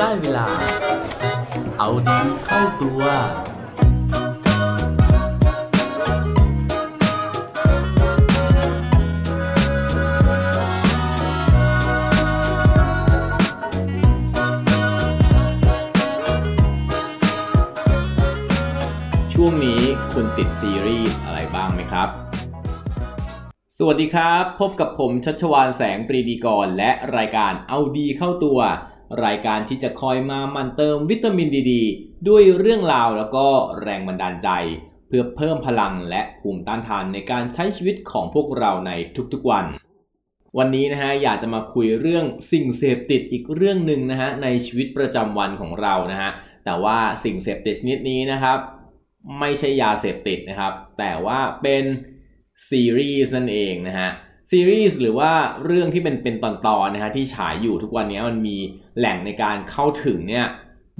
ได้เวลา เอาดีเข้าตัว ช่วงนี้คุณติดซีรีส์อะไรบ้างไหมครับสวัสดีครับ พบกับผมชัชวานแสงปรีดีกร และรายการเอาดีเข้าตัว รายการที่จะคอยมามันเติมวิตามินดีดด้วยเรื่องราวแล้วก็แรงบันดาลใจ เพื่อเพิ่มพลังและภูมิต้านทานในการใช้ชีวิตของพวกเราในทุกๆวัน วันนี้นะฮะอยากจะมาคุยเรื่องสิ่งเสพติดอีกเรื่องหนึ่งนะฮะในชีวิตประจำวันของเรานะฮะแต่ว่าสิ่งเสพติดชนิดนี้นะครับ ไม่ใช่ยาเสพติดนะครับ แต่ว่าเป็นซีรีส์นั่นเองนะฮะ ซีรีส์หรือว่าเรื่องที่เป็นเป็นตอนๆนะฮะที่ฉายอยู่ทุกวันนี้มันมีแหล่งในการเข้าถึงเนี่ย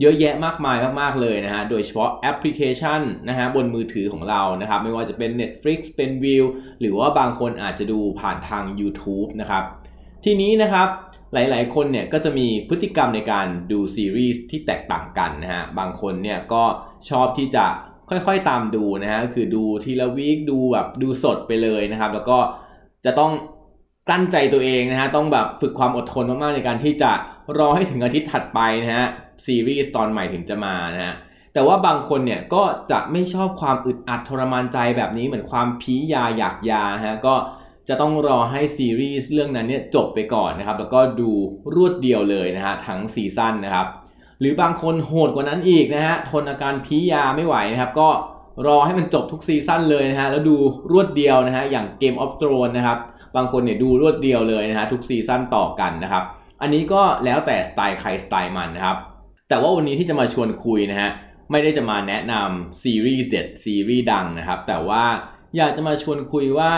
เยอะแยะมากมายมากๆเลยนะฮะ โดยเฉพาะแอปพลิเคชันนะฮะบนมือถือของเรานะครับ ไม่ว่าจะเป็น Netflix เป็น View หรือว่าบางคนอาจจะดูผ่านทาง YouTube นะครับ ทีนี้นะครับหลายๆ คนเนี่ยก็จะมีพฤติกรรมในการดูซีรีส์ที่แตกต่างกันนะฮะ บางคนเนี่ยก็ชอบที่จะค่อยๆตามดูนะฮะ คือดูทีละวีคดูแบบดูสดไปเลยนะครับ แล้วก็ จะต้องกลั้นใจตัวเองนะฮะ ต้องแบบฝึกความอดทนมากๆในการที่จะรอให้ถึงอาทิตย์ถัดไปนะฮะ ซีรีส์ตอนใหม่ถึงจะมานะฮะ แต่ว่าบางคนเนี่ยก็จะไม่ชอบความอึดอัดทรมานใจแบบนี้เหมือนความพียาอยากยาฮะ ก็จะต้องรอให้ซีรีส์เรื่องนั้นเนี่ยจบไปก่อนนะครับ แล้วก็ดูรวดเดียวเลยนะฮะทั้งซีซั่นนะครับ หรือบางคนโหดกว่านั้นอีกนะฮะ ทนอาการพียาไม่ไหวนะครับ ก็ รอให้มันจบทุกซีซั่นเลยนะฮะแล้วดูรวดเดียวนะฮะอย่าง Game of Thrones นะครับบางคนเนี่ยดูรวดเดียวเลยนะฮะทุกซีซั่นต่อกันนะครับอันนี้ก็แล้วแต่สไตล์ใครสไตล์มันนะครับแต่ว่าวันนี้ที่จะมาชวนคุยนะฮะไม่ได้จะมาแนะนำซีรีส์เด็ดซีรีส์ดังนะครับแต่ว่าอยากจะมาชวนคุยว่า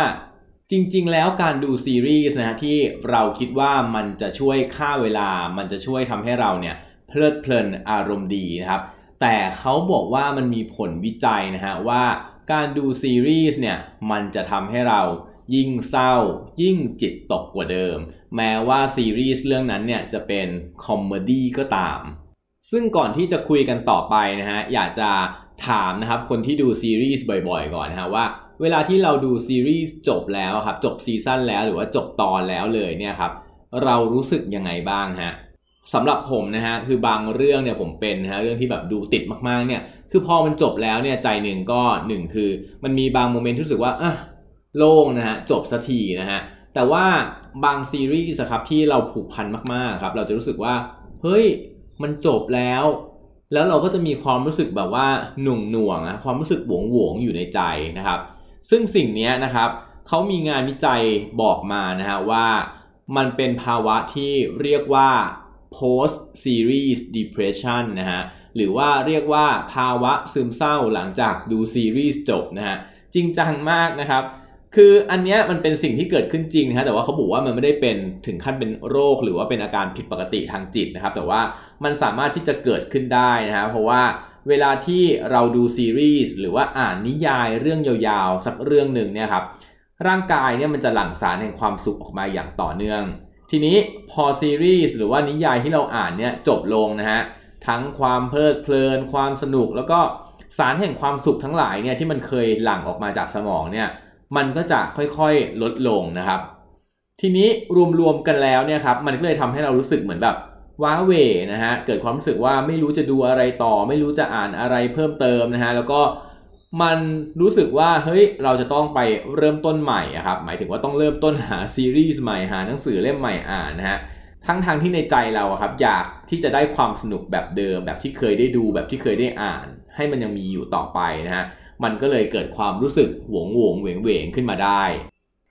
จริงๆ แล้วการดูซีรีส์นะฮะที่เราคิดว่ามันจะช่วยฆ่าเวลา มันจะช่วยทำให้เราเนี่ยเพลิดเพลินอารมณ์ดีนะครับ แต่เขาบอกว่ามันมีผลวิจัยนะฮะว่าการดูซีรีส์เนี่ยมันจะทำให้เรายิ่งเศร้า ยิ่งจิตตกกว่าเดิม แม้ว่าซีรีส์เรื่องนั้นเนี่ยจะเป็น comedy ก็ตาม ซึ่งก่อนที่จะคุยกันต่อไปนะฮะอยากจะถามนะครับคนที่ดูซีรีส์บ่อยๆ ก่อนนะฮะว่า เวลาที่เราดูซีรีส์จบแล้วครับจบซีซั่นแล้วหรือว่าจบตอนแล้วเลยเนี่ยครับเรารู้สึกยังไงบ้างฮะ สำหรับผมนะฮะคือบางเรื่องเนี่ยผมเป็นนะฮะเรื่องที่แบบดูติดมากๆเนี่ยคือพอมันจบแล้วเนี่ยใจหนึ่งก็หนึ่งคือ มันมีบางโมเมนต์ที่รู้สึกว่าอะโล่งนะฮะจบสักทีนะฮะแต่ว่าบางซีรีส์ครับที่เราผูกพันมากๆครับเราจะรู้สึกว่าเฮ้ยมันจบแล้ว แล้วเราก็จะมีความรู้สึกแบบว่าหน่วงหน่วงนะความรู้สึกหวงหวงอยู่ในใจนะครับ ซึ่งสิ่งนี้นะครับเขามีงานวิจัยบอกมานะฮะว่ามันเป็นภาวะที่เรียกว่า post series depression นะฮะหรือว่าเรียกว่าภาวะซึมเศร้าหลังจากดูซีรีส์จบนะฮะจริงจังมากนะครับ คืออันเนี้ยมันเป็นสิ่งที่เกิดขึ้นจริงนะฮะแต่ว่าเขาบอกว่ามันไม่ได้เป็นถึงขั้นเป็นโรค หรือว่าเป็นอาการผิดปกติทางจิตนะครับ แต่ว่ามันสามารถที่จะเกิดขึ้นได้นะฮะเพราะว่าเวลาที่เราดูซีรีส์หรือว่าอ่านนิยายเรื่องยาวๆ สักเรื่องหนึ่งเนี่ยครับร่างกายเนี่ยมันจะหลั่งสารแห่งความสุขออกมาอย่างต่อเนื่อง ทีนี้พอซีรีส์หรือว่านิยายที่เราอ่านเนี่ยจบลงนะฮะทั้งความเพลิดเพลิน ความสนุก แล้วก็สารแห่งความสุขทั้งหลายเนี่ยที่มันเคยหลั่งออกมาจากสมองเนี่ยมันก็จะค่อยๆลดลงนะครับ ทีนี้รวมๆกันแล้วเนี่ยครับมันก็เลยทำให้เรารู้สึกเหมือนแบบว้าเวนะฮะเกิดความรู้สึกว่าไม่รู้จะดูอะไรต่อ ไม่รู้จะอ่านอะไรเพิ่มเติมนะฮะแล้วก็ มันรู้สึกว่าเฮ้ยเราจะต้องไปเริ่มต้นใหม่ครับหมายถึงว่าต้องเริ่มต้นหาซีรีส์ใหม่หาหนังสือเล่มใหม่อ่านนะฮะทั้งทางที่ในใจเราครับอยากที่จะได้ความสนุกแบบเดิม แบบที่เคยได้ดูแบบที่เคยได้อ่าน ให้มันยังมีอยู่ต่อไปนะฮะมันก็เลยเกิดความรู้สึกหวงหวงเหวงเหวงขึ้นมาได้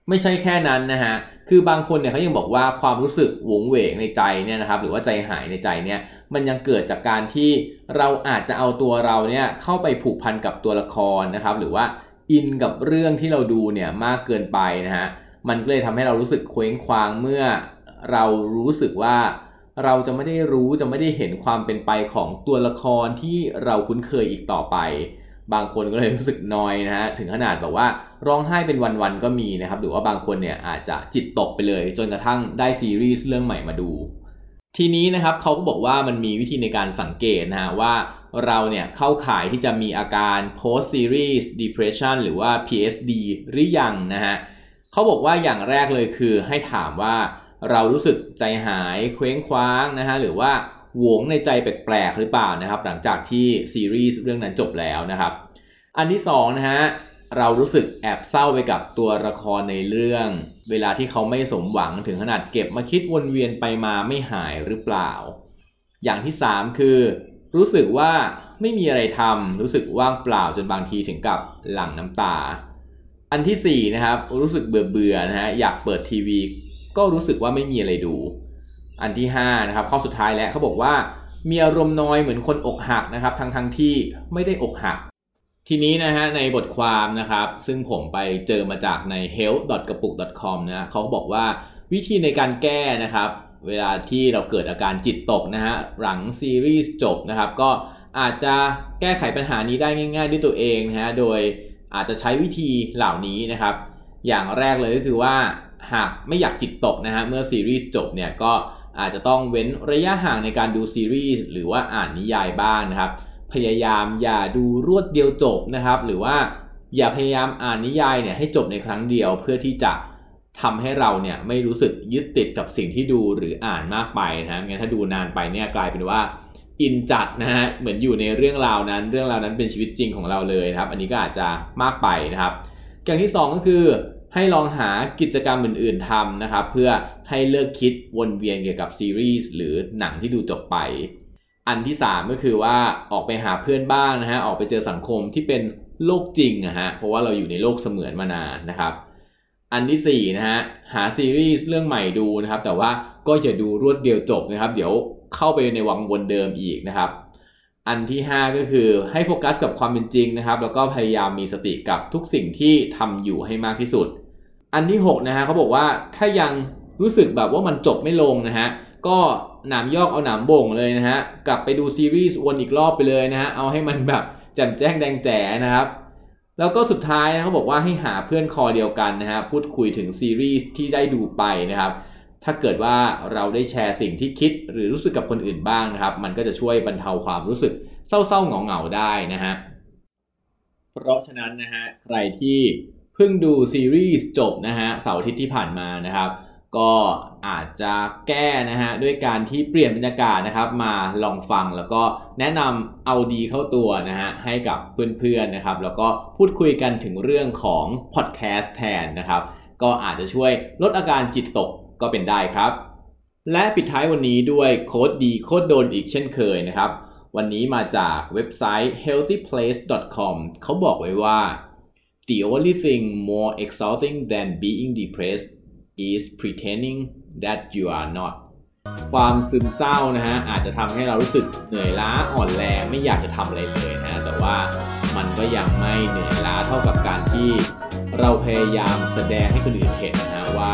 ไม่ใช่แค่นั้นนะฮะ คือบางคนเนี่ยเขายังบอกว่าความรู้สึกหวงเหวงในใจเนี่ยนะครับ หรือว่าใจหายในใจเนี่ย มันยังเกิดจากการที่เราอาจจะเอาตัวเราเนี่ยเข้าไปผูกพันกับตัวละครนะครับ หรือว่าอินกับเรื่องที่เราดูเนี่ยมากเกินไปนะฮะ มันก็เลยทำให้เรารู้สึกเคว้งคว้างเมื่อเรารู้สึกว่าเราจะไม่ได้รู้จะไม่ได้เห็นความเป็นไปของตัวละครที่เราคุ้นเคยอีกต่อไป บางคนก็เลยรู้สึกนอยนะฮะถึงขนาดแบบว่าร้องไห้เป็นวันๆก็มีนะครับหรือว่าบางคนเนี่ยอาจจะจิตตกไปเลย จนกระทั่งได้ซีรีส์เรื่องใหม่มาดู ทีนี้นะครับเขาก็บอกว่ามันมีวิธีในการสังเกตนะฮะว่าเราเนี่ยเข้าข่ายที่จะมีอาการ post series depression หรือว่า PSD หรือยังนะฮะเขาบอกว่าอย่างแรกเลยคือให้ถามว่าเรารู้สึกใจหายเคว้งคว้างนะฮะหรือว่า หวงในใจแปลกๆหรือเปล่านะครับ หลังจากที่ซีรีส์เรื่องนั้นจบแล้วนะครับ อันที่สองนะฮะเรารู้สึกแอบเศร้าไปกับตัวละครในเรื่อง เวลาที่เขาไม่สมหวังถึงขนาดเก็บมาคิดวนเวียนไปมาไม่หายหรือเปล่า อย่างที่ 3 คือ รู้สึกว่าไม่มีอะไรทำรู้สึกว่างเปล่าจนบางทีถึงกับหลั่งน้ำตา อันที่4นะครับรู้สึกเบื่อเบื่อนะฮะอยากเปิดทีวี ก็รู้สึกว่าไม่มีอะไรดู อันที่5นะครับข้อสุดท้ายแล้วเขาบอกว่ามีอารมณ์น้อยเหมือนคนอกหักนะครับทั้งทั้งที่ไม่ได้อกหัก ทีนี้นะฮะในบทความนะครับ ซึ่งผมไปเจอมาจากใน health กระปุก com นะเขาบอกว่าวิธีในการแก้นะครับ เวลาที่เราเกิดอาการจิตตกนะฮะหลังซีรีส์จบนะครับ ก็อาจจะแก้ไขปัญหานี้ได้ง่าย ๆ ด้วยตัวเองนะฮะโดยอาจจะใช้วิธีเหล่านี้นะครับ อย่างแรกเลยก็คือว่าหากไม่อยากจิตตกนะฮะเมื่อซีรีส์จบเนี่ยก็ อาจจะต้องเว้นระยะห่างในการดูซีรีส์หรือว่าอ่านนิยายบ้างนะครับ พยายามอย่าดูรวดเดียวจบนะครับ หรือว่าอย่าพยายามอ่านนิยายเนี่ยให้จบในครั้งเดียวเพื่อที่จะทำให้เราเนี่ยไม่รู้สึกยึดติดกับสิ่งที่ดูหรืออ่านมากไปนะฮะงั้นถ้าดูนานไปเนี่ยกลายเป็นว่าอินจัดนะฮะเหมือนอยู่ในเรื่องราวนั้น เรื่องราวนั้นเป็นชีวิตจริงของเราเลยนะครับ อันนี้ก็อาจจะมากไปนะครับ อย่างที่ 2 ก็คือ ให้ลองหากิจกรรมอื่นๆทำนะครับ เพื่อให้เลิกคิดวนเวียนเกี่ยวกับซีรีส์หรือหนังที่ดูจบไป อันที่ 3 ก็คือว่าออกไปหาเพื่อนบ้างนะฮะออกไปเจอสังคมที่เป็นโลกจริงนะฮะเพราะว่าเราอยู่ในโลกเสมือนมานานนะครับ อันที่4นะฮะหาซีรีส์เรื่องใหม่ดูนะครับ แต่ว่าก็อย่าดูรวดเดียวจบนะครับ เดี๋ยวเข้าไปในวังวนเดิมอีกนะครับ อันที่ 5 ก็คือให้โฟกัสกับความเป็นจริงนะครับ แล้วก็พยายามมีสติกับทุกสิ่งที่ทำอยู่ให้มากที่สุด อันที่6นะฮะเขาบอกว่าถ้ายังรู้สึกแบบว่ามันจบไม่ลงนะฮะก็หนามยอกเอาหนามบ่งเลยนะฮะกลับไปดูซีรีส์วนอีกรอบไปเลยนะฮะเอาให้มันแบบแจ่มแจ้งแดงแจ๋นะครับแล้วก็สุดท้ายนะเขาบอกว่าให้หาเพื่อนคอเดียวกันนะฮะพูดคุยถึงซีรีส์ที่ได้ดูไปนะครับ ถ้าเกิดว่าเราได้แชร์สิ่งที่คิดหรือรู้สึกกับคนอื่นบ้างนะครับ มันก็จะช่วยบรรเทาความรู้สึกเศร้าๆเหงาๆได้นะฮะ เพราะฉะนั้นนะฮะใครที่เพิ่งดูซีรีส์จบนะฮะเสาร์อาทิตย์ที่ผ่านมานะครับก็อาจจะแก้นะฮะด้วยการที่เปลี่ยนบรรยากาศนะครับมาลองฟังแล้วก็แนะนำเอาดีเข้าตัวนะฮะให้กับเพื่อนๆนะครับ แล้วก็พูดคุยกันถึงเรื่องของพอดแคสต์แทนนะครับ ก็อาจจะช่วยลดอาการจิตตก ก็เป็นได้ครับ และปิดท้ายวันนี้ด้วยโค้ดดีโค้ดโดนอีกเช่นเคยนะครับ วันนี้มาจากเว็บไซต์ healthyplace.com เขาบอกไว้ว่า the only thing more exhausting than being depressed is pretending that you are not ความซึมเศร้านะฮะอาจจะทำให้เรารู้สึกเหนื่อยล้าอ่อนแรงไม่อยากจะทำอะไรเลยนะแต่ว่ามันก็ยังไม่เหนื่อยล้าเท่ากับการที่เราพยายามแสดงให้คนอื่นเห็นนะว่า